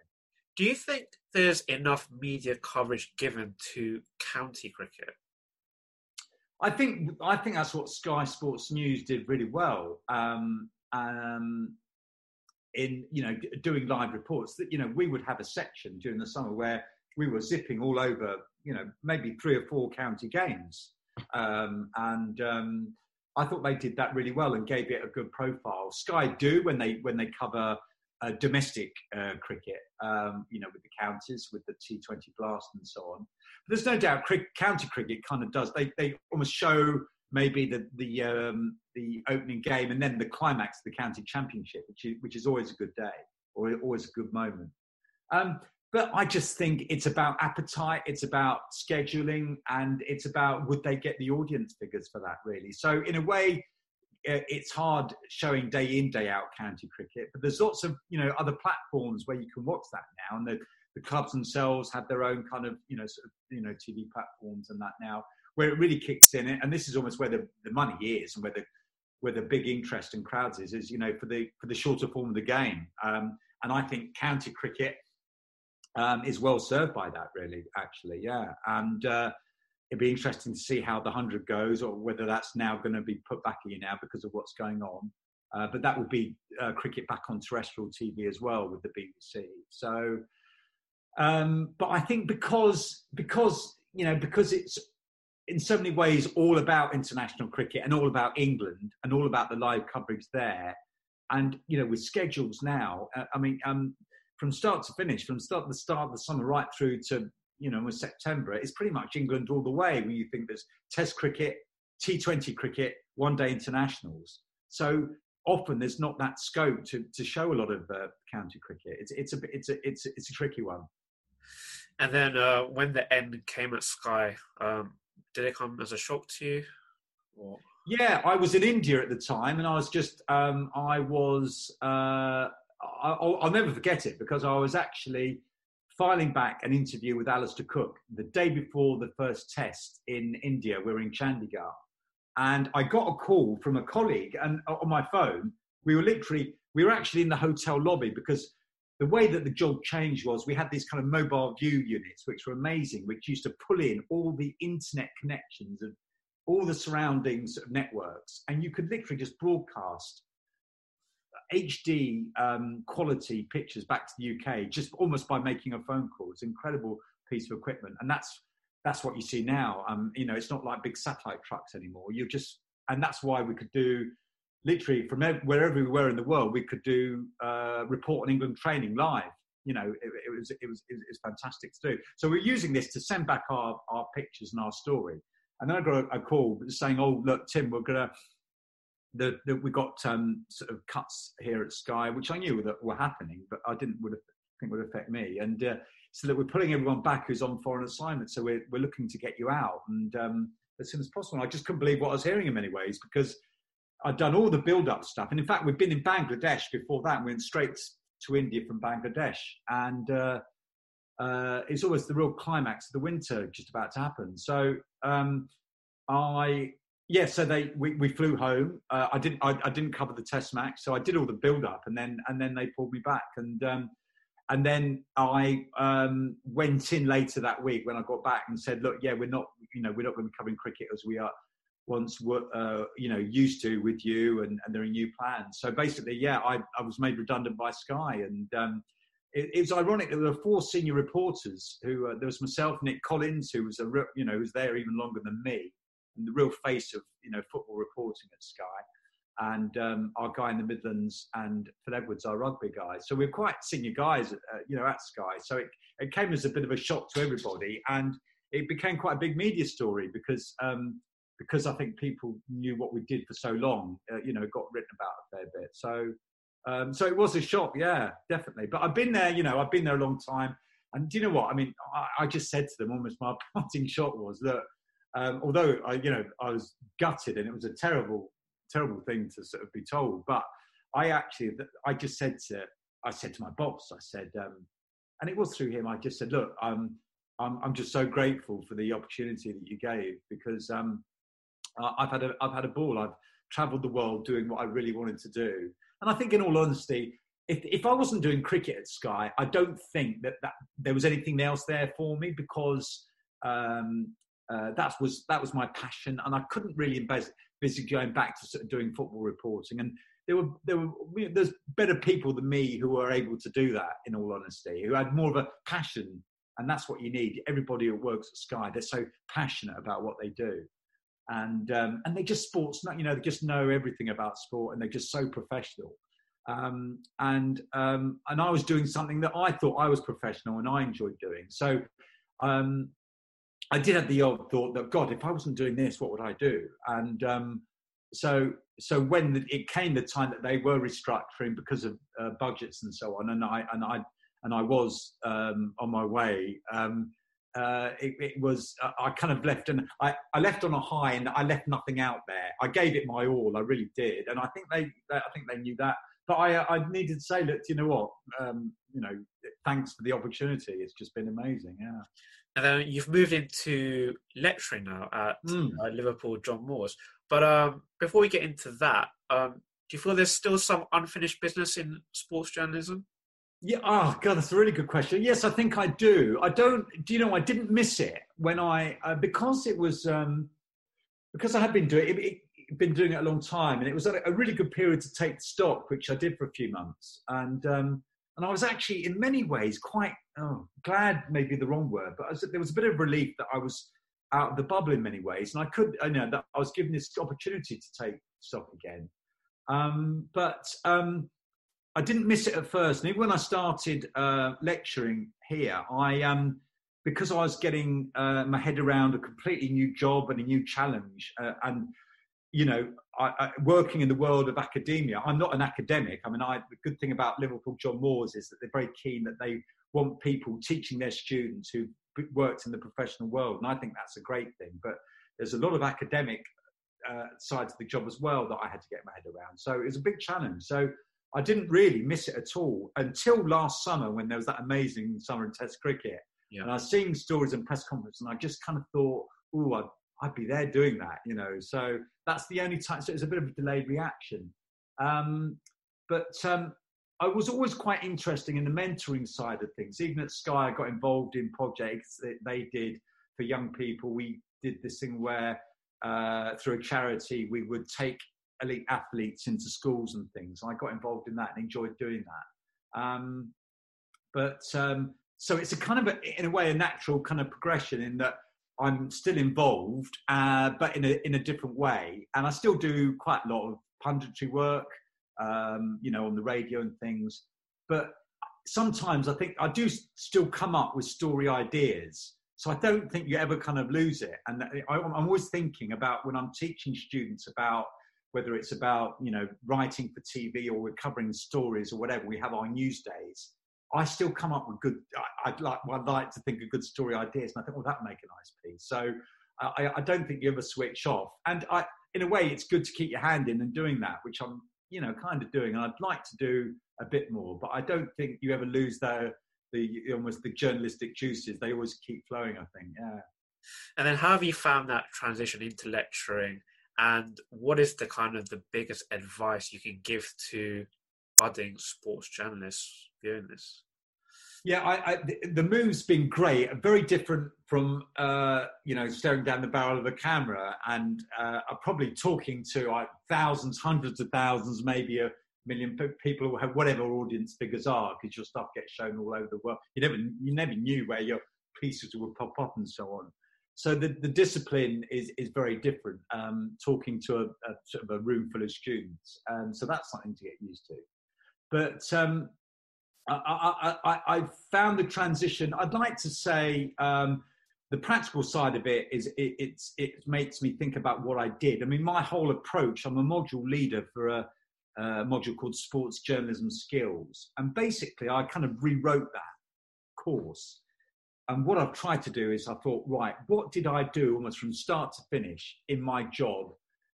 Do you think there's enough media coverage given to county cricket? I think I think that's what Sky Sports News did really well. Um, um, in you know doing live reports that you know we would have a section during the summer where we were zipping all over you know maybe three or four county games um, and um, I thought they did that really well and gave it a good profile. Sky do when they when they cover uh, domestic uh, cricket, um, you know, with the counties, with the T20 Blast and so on. But there's no doubt, county cricket kind of does. They they almost show maybe the the um, the opening game and then the climax of the county championship, which is, which is always a good day or always a good moment. Um, but I just think it's about appetite, it's about scheduling, and it's about would they get the audience figures for that really. So in a way, it's hard showing day in day out county cricket, but there's lots of you know other platforms where you can watch that now, and the, the clubs themselves have their own kind of you know sort of you know TV platforms and that now where it really kicks in, and this is almost where the, the money is and where the where the big interest and crowds is, is you know for the for the shorter form of the game. Um, and I think county cricket um, is well served by that, really. Actually, yeah. And uh, it'd be interesting to see how the hundred goes, or whether that's now going to be put back in now because of what's going on. Uh, but that would be uh, cricket back on terrestrial TV as well with the BBC. So, um, but I think because because you know because it's in so many ways all about international cricket and all about England and all about the live coverage there. And you know, with schedules now, uh, I mean, um, from start to finish, from start the start of the summer right through to you know September, it's pretty much England all the way. When you think there's Test cricket, T20 cricket, one day internationals, so often there's not that scope to to show a lot of uh, county cricket. It's it's a it's a it's a, it's a tricky one. And then uh, when the end came at Sky, um, did it come as a shock to you? Or? Yeah, I was in India at the time, and I was just um, I was uh, I'll, I'll, never forget it because I was actually filing back an interview with Alastair Cook the day before the first test in India. We are in Chandigarh, and I got a call from a colleague, and uh, on my phone, we were literally we were actually in the hotel lobby because the way that the job changed was we had these kind of mobile view units, which were amazing, which used to pull in all the internet connections of all the surroundings of networks, and you could literally just broadcast HD um, quality pictures back to the UK just almost by making a phone call. It's an incredible piece of equipment, and that's that's what you see now. Um, you know, it's not like big satellite trucks anymore. You just, and that's why we could do literally from wherever we were in the world, we could do uh, report on England training live. You know, it, it, was, it, was, it was fantastic to do. So we're using this to send back our, our pictures and our story. And then I got a, a call saying, "Oh, look, Tim, we're gonna." The, we got um, sort of cuts here at Sky, which I knew that were happening, but I didn't would have, think would affect me. And uh, so that we're pulling everyone back who's on foreign assignment. So we're we're looking to get you out and um, as soon as possible. And I just couldn't believe what I was hearing in many ways because I'd done all the build-up stuff, and in fact, we'd been in Bangladesh before that. We went straight to India from Bangladesh, and uh, uh, it's always the real climax of the winter just about to happen. So um, I, yeah, so they we, we flew home. Uh, I didn't I, I, didn't cover the test match, so I did all the build-up, and then and then they pulled me back, and um, and then I um, went in later that week when I got back and said, look, yeah, we're not, you know, we're not going to be covering cricket as we are once were uh, you know used to with you and, and there are new plans. So basically yeah i, I was made redundant by sky and um, it, it, was ironic that there were four senior reporters who uh, there was myself nick collins who was a you know who was there even longer than me and the real face of you know football reporting at sky and um, our guy in the midlands and phil edwards our rugby guy so we're quite senior guys uh, you know at sky so it, it came as a bit of a shock to everybody and it became quite a big media story because um, because I think people knew what we did for so long, uh, you know, got written about a fair bit. So, um, so it was a shock, yeah, definitely. But I've been there, you know, I've been there a long time. And do you know what? I mean, I, I just said to them almost my parting shot was that um, although I, you know, I was gutted and it was a terrible, terrible thing to sort of be told, but I actually, I just said to, I said to my boss, I said, um, and it was through him. I just said, look, um, I'm, I'm just so grateful for the opportunity that you gave because um, I've had a I've had a ball. I've travelled the world doing what I really wanted to do, and I think, in all honesty, if if I wasn't doing cricket at Sky, I don't think that, that there was anything else there for me because um, uh, that was that was my passion, and I couldn't really envisage going back to sort of doing football reporting. And there were there were there's better people than me who were able to do that. In all honesty, who had more of a passion, and that's what you need. Everybody who works at Sky, they're so passionate about what they do, and um, and they just sports. You know, they just know everything about sport, and they're just so professional. Um, and um, and I was doing something that I thought I was professional and I enjoyed doing. So um, I did have the odd thought that God, if I wasn't doing this, what would I do? And um, so, so when it came the time that they were restructuring because of uh, budgets and so on, and I and I and I was um, on my way. Um, uh, it, it, was uh, I kind of left and I, I left on a high and I left nothing out there. I gave it my all, I really did, and I think they I think they knew that. But I I needed to say, look, you know what, um, you know, thanks for the opportunity. It's just been amazing. Yeah. And then you've moved into lecturing now at mm. uh, Liverpool John Moores. But um, before we get into that, um, do you feel there's still some unfinished business in sports journalism? Yeah. Oh God, that's a really good question. Yes, I think I do. I don't. Do you know? I didn't miss it when I uh, because it was um, because I had been doing it, it, been doing it a long time, and it was a, a, really good period to take stock, which I did for a few months, and um, and I was actually in many ways quite oh, glad, maybe the wrong word, but was, there was a bit of relief that I was out of the bubble in many ways, and I could, I know that I was given this opportunity to take stock again. Um, but um, I didn't miss it at first. And even when I started uh, lecturing here, I um, because I was getting uh, my head around a completely new job and a new challenge, uh, and you know, I, I, working in the world of academia, I'm not an academic. I mean, I, the good thing about Liverpool John Moores is that they're very keen that they want people teaching their students who worked in the professional world, and I think that's a great thing. But there's a lot of academic uh, side to the job as well that I had to get my head around. So it was a big challenge. So I didn't really miss it at all until last summer when there was that amazing summer in Test cricket. Yeah. And I was seeing stories and press conferences, and I just kind of thought, oh, I'd, I'd, be there doing that, you know. So that's the only time. So it's a bit of a delayed reaction. Um, but um, I was always quite interested in the mentoring side of things. Even at Sky, I got involved in projects that they did for young people. We did this thing where, uh, through a charity, we would take elite athletes into schools and things. I got involved in that and enjoyed doing that. Um, but um, so it's a kind of, a, in a way, a natural kind of progression in that I'm still involved, uh, but in a in a different way, and I still do quite a lot of punditry work um, you know, on the radio and things. But sometimes I think I do still come up with story ideas. So I don't think you ever kind of lose it. And I'm always thinking about when I'm teaching students about whether it's about you know writing for TV or we're covering stories or whatever. We have our news days. I still come up with good. I'd like I'd like to think of good story ideas, and I think, well, that would make a nice piece. So I, I don't think you ever switch off. And I, in a way, it's good to keep your hand in and doing that, which I'm you know, kind of doing. And I'd like to do a bit more, but I don't think you ever lose the the almost the journalistic juices. They always keep flowing. I think, yeah. And then, how have you found that transition into lecturing? And what is the kind of the biggest advice you can give to budding sports journalists this? Yeah, I, I, the move's been great. Very different from uh, you know staring down the barrel of a camera and uh, probably talking to uh, thousands, hundreds of thousands, maybe a million people who have whatever audience figures are, because your stuff gets shown all over the world. You never you never knew where your pieces would pop up and so on. So the, the discipline is is very different. Um, talking to a, a, sort of a room full of students, and so that's something to get used to. But um, I, I, I, found the transition. I'd like to say um, the practical side of it is it, it makes me think about what I did. I mean, my whole approach. I'm a module leader for a, a module called Sports Journalism Skills, and basically, I kind of rewrote that course. And what I've tried to do is, I thought, right, what did I do almost from start to finish in my job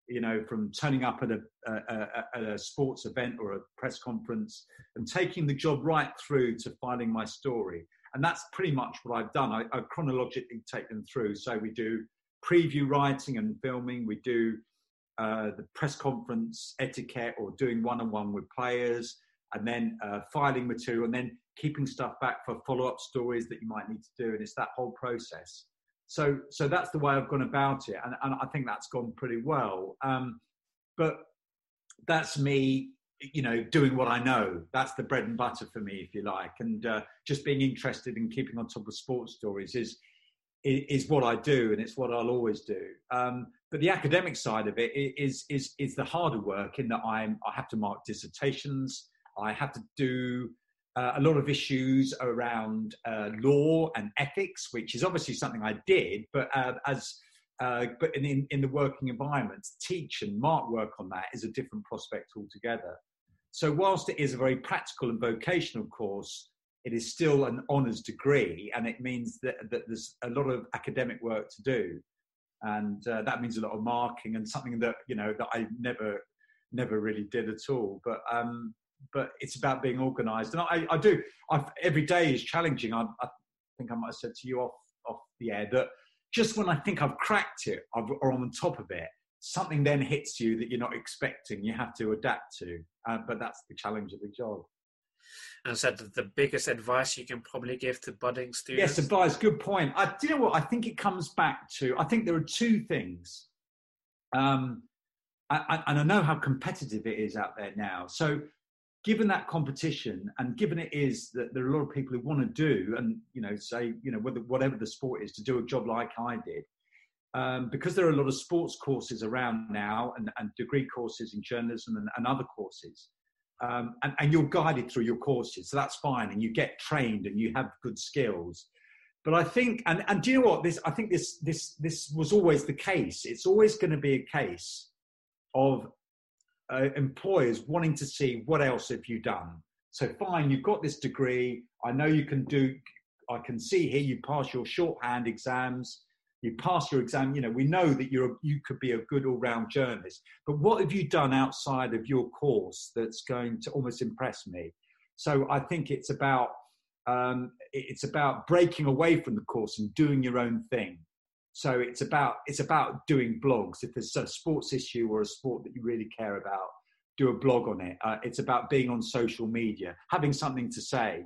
you know, from turning up at a, a, a, a, sports event or a press conference and taking the job right through to finding my story. And that's pretty much what I've done. I, I chronologically take them through. So we do preview writing and filming. We do uh, the press conference etiquette or doing one-on-one with players, and then uh, filing material, and then keeping stuff back for follow-up stories that you might need to do. And it's that whole process. So, so that's the way I've gone about it, and, and I think that's gone pretty well. Um, but that's me you know doing what i know. That's the bread and butter for me if you like. And uh, just being interested in keeping on top of sports stories is is what i do and it's what i'll always do. Um, but the academic side of it is is is the harder work in that i'm i have to mark dissertations i have to do uh, a lot of issues around uh, law and ethics which is obviously something i did but uh, as but in, in, in, the working environment, teach and mark work on that is a different prospect altogether. So, whilst it is a very practical and vocational course, it is still an honours degree, and it means that, that there's a lot of academic work to do, and uh, that means a lot of marking and something that you know that I never never really did at all. But um, but it's about being organised, and I, I do. I've, every day is challenging. I, I think I might have said to you off off the air that just when I think I've cracked it or on top of it, something then hits you that you're not expecting. You have to adapt to, uh, but that's the challenge of the job. And so, the biggest advice you can probably give to budding students. Yes, advice. Good point. I, do you know what? I think it comes back to. I think there are two things, um, I, and I know how competitive it is out there now. So given that competition and given it is that there are a lot of people who want to do and you know say you know whether whatever the sport is to do a job like i did um, because there are a lot of sports courses around now and, and degree courses in journalism and, and other courses um, and, and, you're guided through your courses so that's fine and you get trained and you have good skills. But i think and, and do you know what? This i think this this this was always the case. It's always going to be a case of uh, employers wanting to see what else have you done. So fine, you've got this degree. I know you can do. I can see here you pass your shorthand exams. You pass your exam. You know we know that you're you could be a good all-round journalist. But what have you done outside of your course that's going to almost impress me? So I think it's about um, it's about breaking away from the course and doing your own thing. So it's about it's about doing blogs. If there's a sports issue or a sport that you really care about, do a blog on it. Uh, it's about being on social media, having something to say,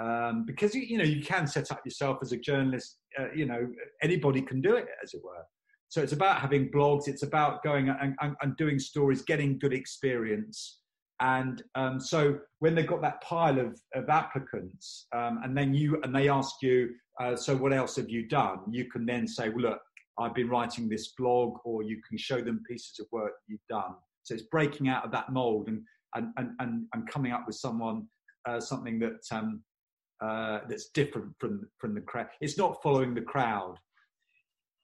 um, because you, you know you can set up yourself as a journalist. Uh, you know anybody can do it, as it were. So it's about having blogs. It's about going and, and, and doing stories, getting good experience. And um, so when they've got that pile of, of applicants, um, and then you and they ask you, uh, so what else have you done? You can then say, well, look, I've been writing this blog, or you can show them pieces of work you've done. So it's breaking out of that mold and and and and, coming up with someone uh, something that um, uh, that's different from from the crowd. It's not following the crowd.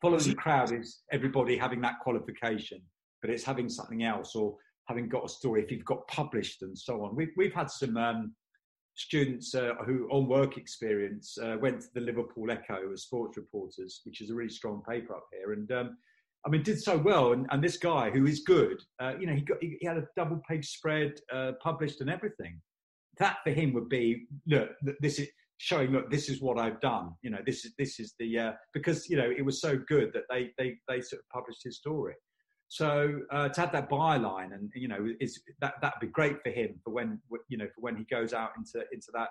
Following the crowd is everybody having that qualification, but it's having something else or having got a story if you've got published and so on. We've we've had some um, students uh, who on work experience uh, went to the Liverpool Echo as sports reporters, which is a really strong paper up here, and um, I mean did so well. And, and this guy who is good, uh, you know, he got he, he, had a double page spread uh, published and everything. That for him would be look, this is showing look this is what I've done. You know, this is this is the uh, because you know it was so good that they they they sort of published his story. So uh, to have that byline, and you know, is that that'd be great for him for when you know for when he goes out into into that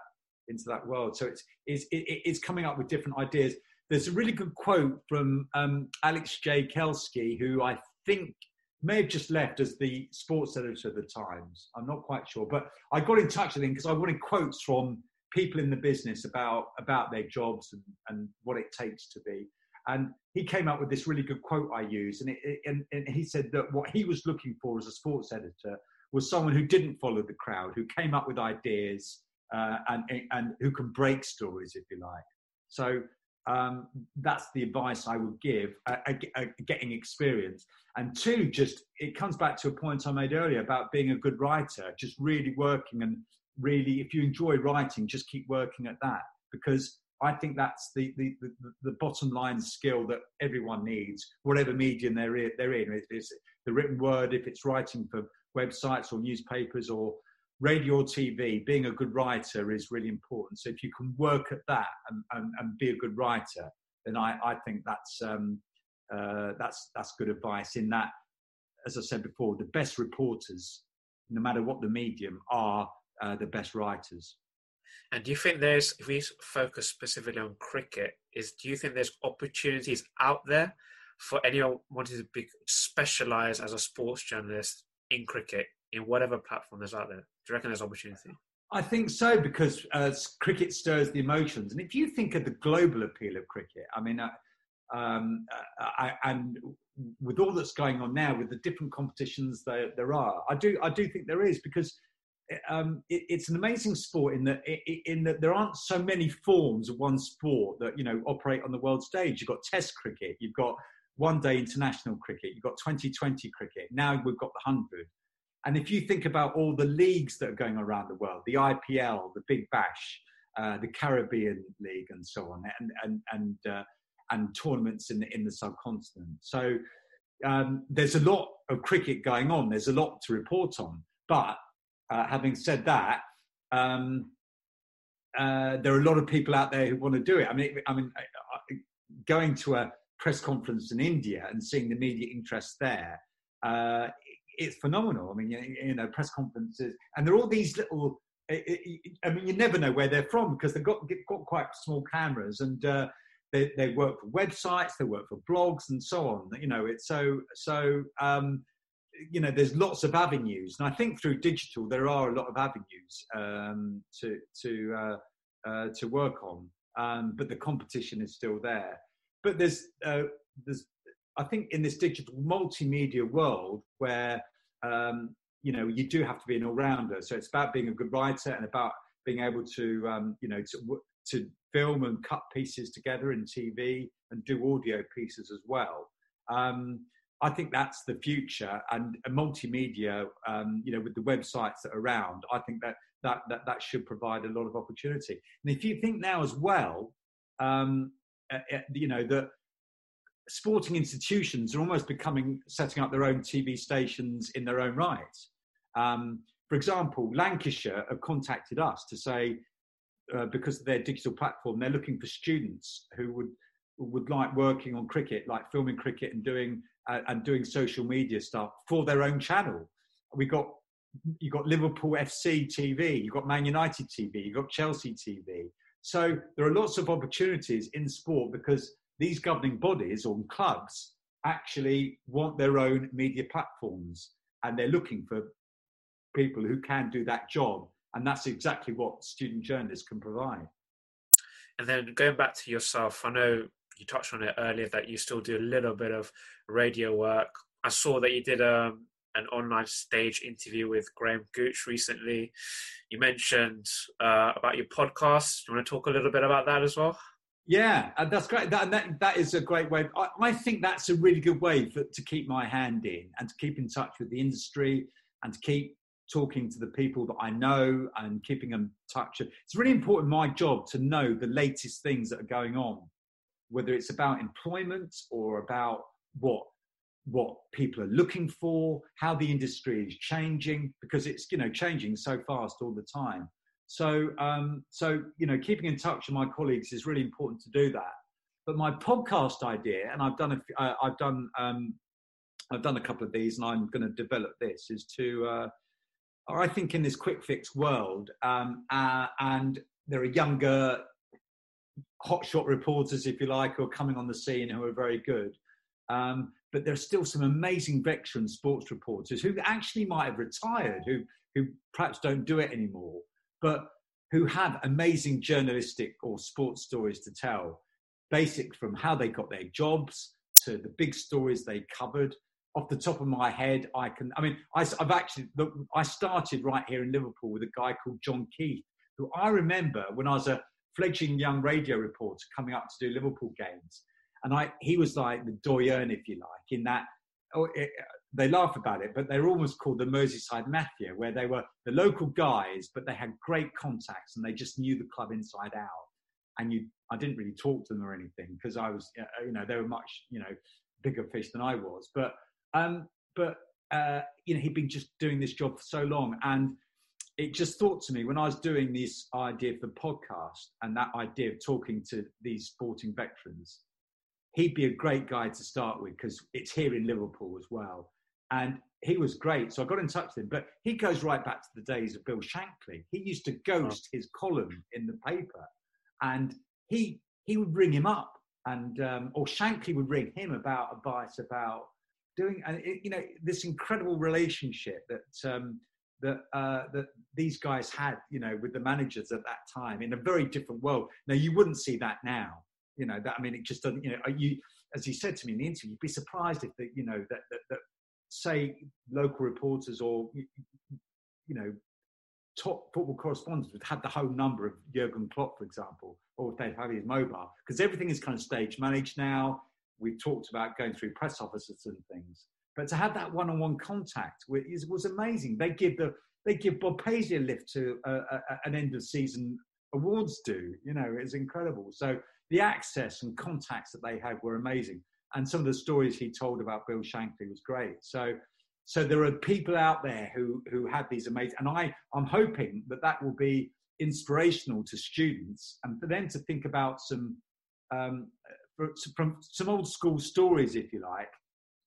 into that world. So it's it's it's coming up with different ideas. There's a really good quote from um, Alex Kay-Jelski, who I think may have just left as the sports editor of the Times. I'm not quite sure, but I got in touch with him because I wanted quotes from people in the business about about their jobs and, and what it takes to be. And he came up with this really good quote I use, and, it, it, and, and he said that what he was looking for as a sports editor was someone who didn't follow the crowd, who came up with ideas uh, and, and who can break stories, if you like. So um, that's the advice I would give, uh, uh, getting experience. And two, just it comes back to a point I made earlier about being a good writer, just really working and really, if you enjoy writing, just keep working at that because I think that's the, the, the, the, bottom line skill that everyone needs, whatever medium they're in. They're in. If it's the written word, if it's writing for websites or newspapers or radio or TV, being a good writer is really important. So if you can work at that and, and, and be a good writer, then I, I think that's um, uh, that's that's good advice. In that, as I said before, the best reporters, no matter what the medium, are uh, the best writers. And do you think there's, if we focus specifically on cricket, is do you think there's opportunities out there for anyone wanting to be specialised as a sports journalist in cricket in whatever platform there's out there? Do you reckon there's opportunity? I think so because uh, cricket stirs the emotions, and if you think of the global appeal of cricket, I mean, uh, um, uh, I, and with all that's going on now, with the different competitions there, there are, I do I do think there is because um, it, it's an amazing sport in that in that there aren't so many forms of one sport that you know operate on the world stage. You've got Test cricket, you've got one day international cricket, you've got 2020 cricket. Now we've got the hundred. And if you think about all the leagues that are going around the world, the IPL, the Big Bash, uh, the Caribbean League, and so on, and and and uh, and tournaments in the in the subcontinent. So um, there's a lot of cricket going on. There's a lot to report on. But uh, having said that, um, uh, there are a lot of people out there who want to do it. I mean, I mean, going to a press conference in India and seeing the media interest there, uh, it's phenomenal. I mean, you, you, know, press conferences, and there are all these little. I mean, you never know where they're from because they've got got quite small cameras, and uh, they, they work for websites, they work for blogs, and so on. You know, it's so so. Um, you know, there's lots of avenues, and I think through digital there are a lot of avenues um, to to uh, uh, to work on. Um, but the competition is still there. But there's uh, there's I think in this digital multimedia world where um, you know you do have to be an all-rounder. So it's about being a good writer and about being able to um, you know to to film and cut pieces together in TV and do audio pieces as well. I think that's the future, and multimedia, um, you know, with the websites that are around, I think that that that, that should provide a lot of opportunity. And if you think now as well, um, uh, you know, that sporting institutions are almost becoming setting up their own TV stations in their own right. Um, for example, Lancashire have contacted us to say uh, because of their digital platform, they're looking for students who would would like working on cricket, like filming cricket and doing and doing social media stuff for their own channel. We got you got Liverpool FC TV, you got Man United TV, you got Chelsea TV. So there are lots of opportunities in sport because these governing bodies or clubs actually want their own media platforms and they're looking for people who can do that job and that's exactly what student journalists can provide. And then going back to yourself, I know you touched on it earlier that you still do a little bit of radio work. I saw that you did um, an online stage interview with Graham Gooch recently. You mentioned uh, about your podcast. Do you want to talk a little bit about that as well? Yeah, that's great. That, that, that is a great way. I, I think that's a really good way for, to keep my hand in and to keep in touch with the industry and to keep talking to the people that I know and keeping in touch. It's really important my job to know the latest things that are going on, whether it's about employment or about what what people are looking for, how the industry is changing, because it's you know changing so fast all the time. So um, so you know keeping in touch with my colleagues is really important to do that. But my podcast idea, and I've done a, uh, I've done um, I've done a couple of these, and I'm going to develop this is to uh, I think in this quick fix world, um, uh, and there are younger hotshot reporters, if you like, who are coming on the scene who are very good. Um, but there are still some amazing veteran sports reporters who actually might have retired, who who perhaps don't do it anymore, but who have amazing journalistic or sports stories to tell, basic from how they got their jobs to the big stories they covered off the top of my head, I can. I mean, I, have actually. I started right here in Liverpool with a guy called John Keith, who I remember when I was a fledgling young radio reporter coming up to do Liverpool games, and I he was like the doyen, if you like, in that. Oh, it, they laugh about it, but they're almost called the Merseyside Mafia, where they were the local guys, but they had great contacts and they just knew the club inside out. And you, I didn't really talk to them or anything because I was, you know, they were much, you know, bigger fish than I was. But um, but uh, you know, he'd been just doing this job for so long, and it just thought to me when I was doing this idea for the podcast and that idea of talking to these sporting veterans, he'd be a great guy to start with because it's here in Liverpool as well. And he was great. So I got in touch with him, but he goes right back to the days of Bill Shankly. He used to ghost his column in the paper and he, he would ring him up and, um, or Shankly would ring him about advice about doing, and it, you know, this incredible relationship that, um, that uh, that these guys had, you know, with the managers at that time in a very different world. Now you wouldn't see that now, you know. That I mean, it just doesn't. You know, you as you said to me in the interview, you'd be surprised if that, you know, that, that, that say local reporters or you know top football correspondents would have the whole number of Jurgen Klopp, for example, or if they have his mobile, because everything is kind of stage managed now. We've talked about going through press offices and things. But to have that one-on-one contact was, was amazing. They give the they give Bob Paisley a lift to a, a, an end of season awards do. You know, it's incredible. So the access and contacts that they had were amazing, and some of the stories he told about Bill Shankly was great. So. So there are people out there who who have these amazing, and I I'm hoping that that will be inspirational to students and for them to think about some um, from some old school stories, if you like,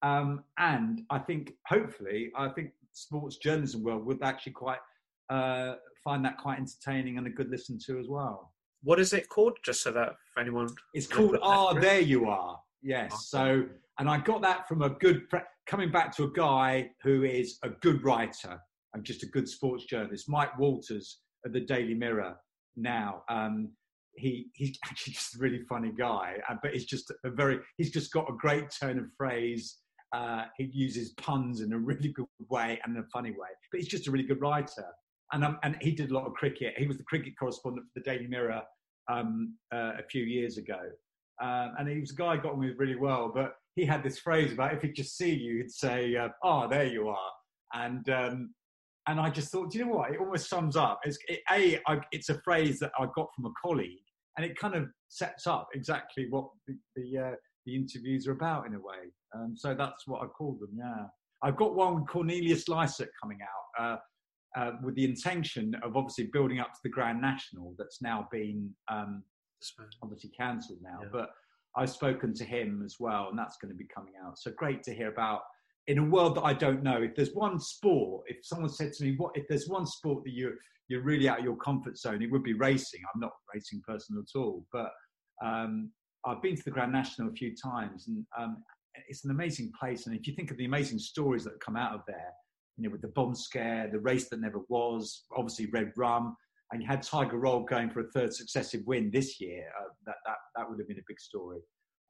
um, and I think, hopefully, I think sports journalism world would actually quite uh, find that quite entertaining and a good listen to as well. What is it called? Just so that anyone, it's called "Ah, oh, there you are." Yes. So, and I got that from a good coming back to a guy who is a good writer and just a good sports journalist, Mike Walters of the Daily Mirror. Now, um, he he's actually just a really funny guy, uh, but he's just a very he's just got a great turn of phrase uh, he uses puns in a really good way and a funny way, but he's just a really good writer. And, um, and he did a lot of cricket. He was the cricket correspondent for the Daily Mirror um, uh, a few years ago. Um, and he was a guy I got on with really well, but he had this phrase about if he'd just see you, he'd say, uh, "Oh, there you are," and um, and I just thought, do you know what? It almost sums up. It's it, a, I, it's a phrase that I got from a colleague, and it kind of sets up exactly what the the, uh, the interviews are about in a way. Um, so that's what I call them. Yeah, I've got one with Cornelius Lysaght coming out uh, uh, with the intention of obviously building up to the Grand National that's now been um, obviously cancelled now. Yeah. But I've spoken to him as well, and that's going to be coming out. So great to hear about. In a world that I don't know, if there's one sport, if someone said to me, "What if there's one sport that you you're really out of your comfort zone?" It would be racing. I'm not a racing person at all, but um, I've been to the Grand National a few times, and um, it's an amazing place. And if you think of the amazing stories that come out of there, you know, with the bomb scare, the race that never was, obviously Red Rum, and you had Tiger Roll going for a third successive win this year, uh, that, that, that would have been a big story.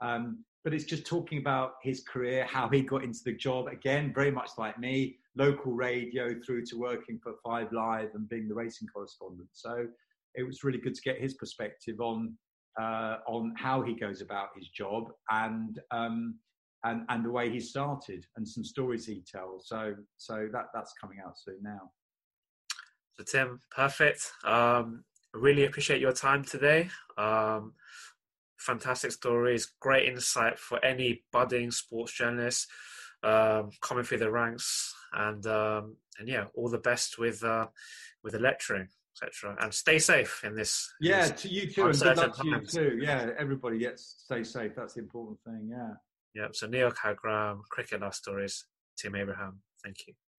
Um, but it's just talking about his career, how he got into the job. Again, very much like me, local radio through to working for Five Live and being the racing correspondent. So it was really good to get his perspective on uh, on how he goes about his job and um, and and the way he started and some stories he tells. So so that that's coming out soon now. So Tim, perfect. Um, really appreciate your time today. Um, fantastic stories, great insight for any budding sports journalist um, coming through the ranks, and um, and yeah, all the best with uh, with the lecturing, etc. And stay safe in this. Yeah, this to you too, and good luck to you too. Yeah, everybody gets stay safe. That's the important thing. Yeah. Yep. So Neil Cagram, Cricket Love Stories, Tim Abraham. Thank you.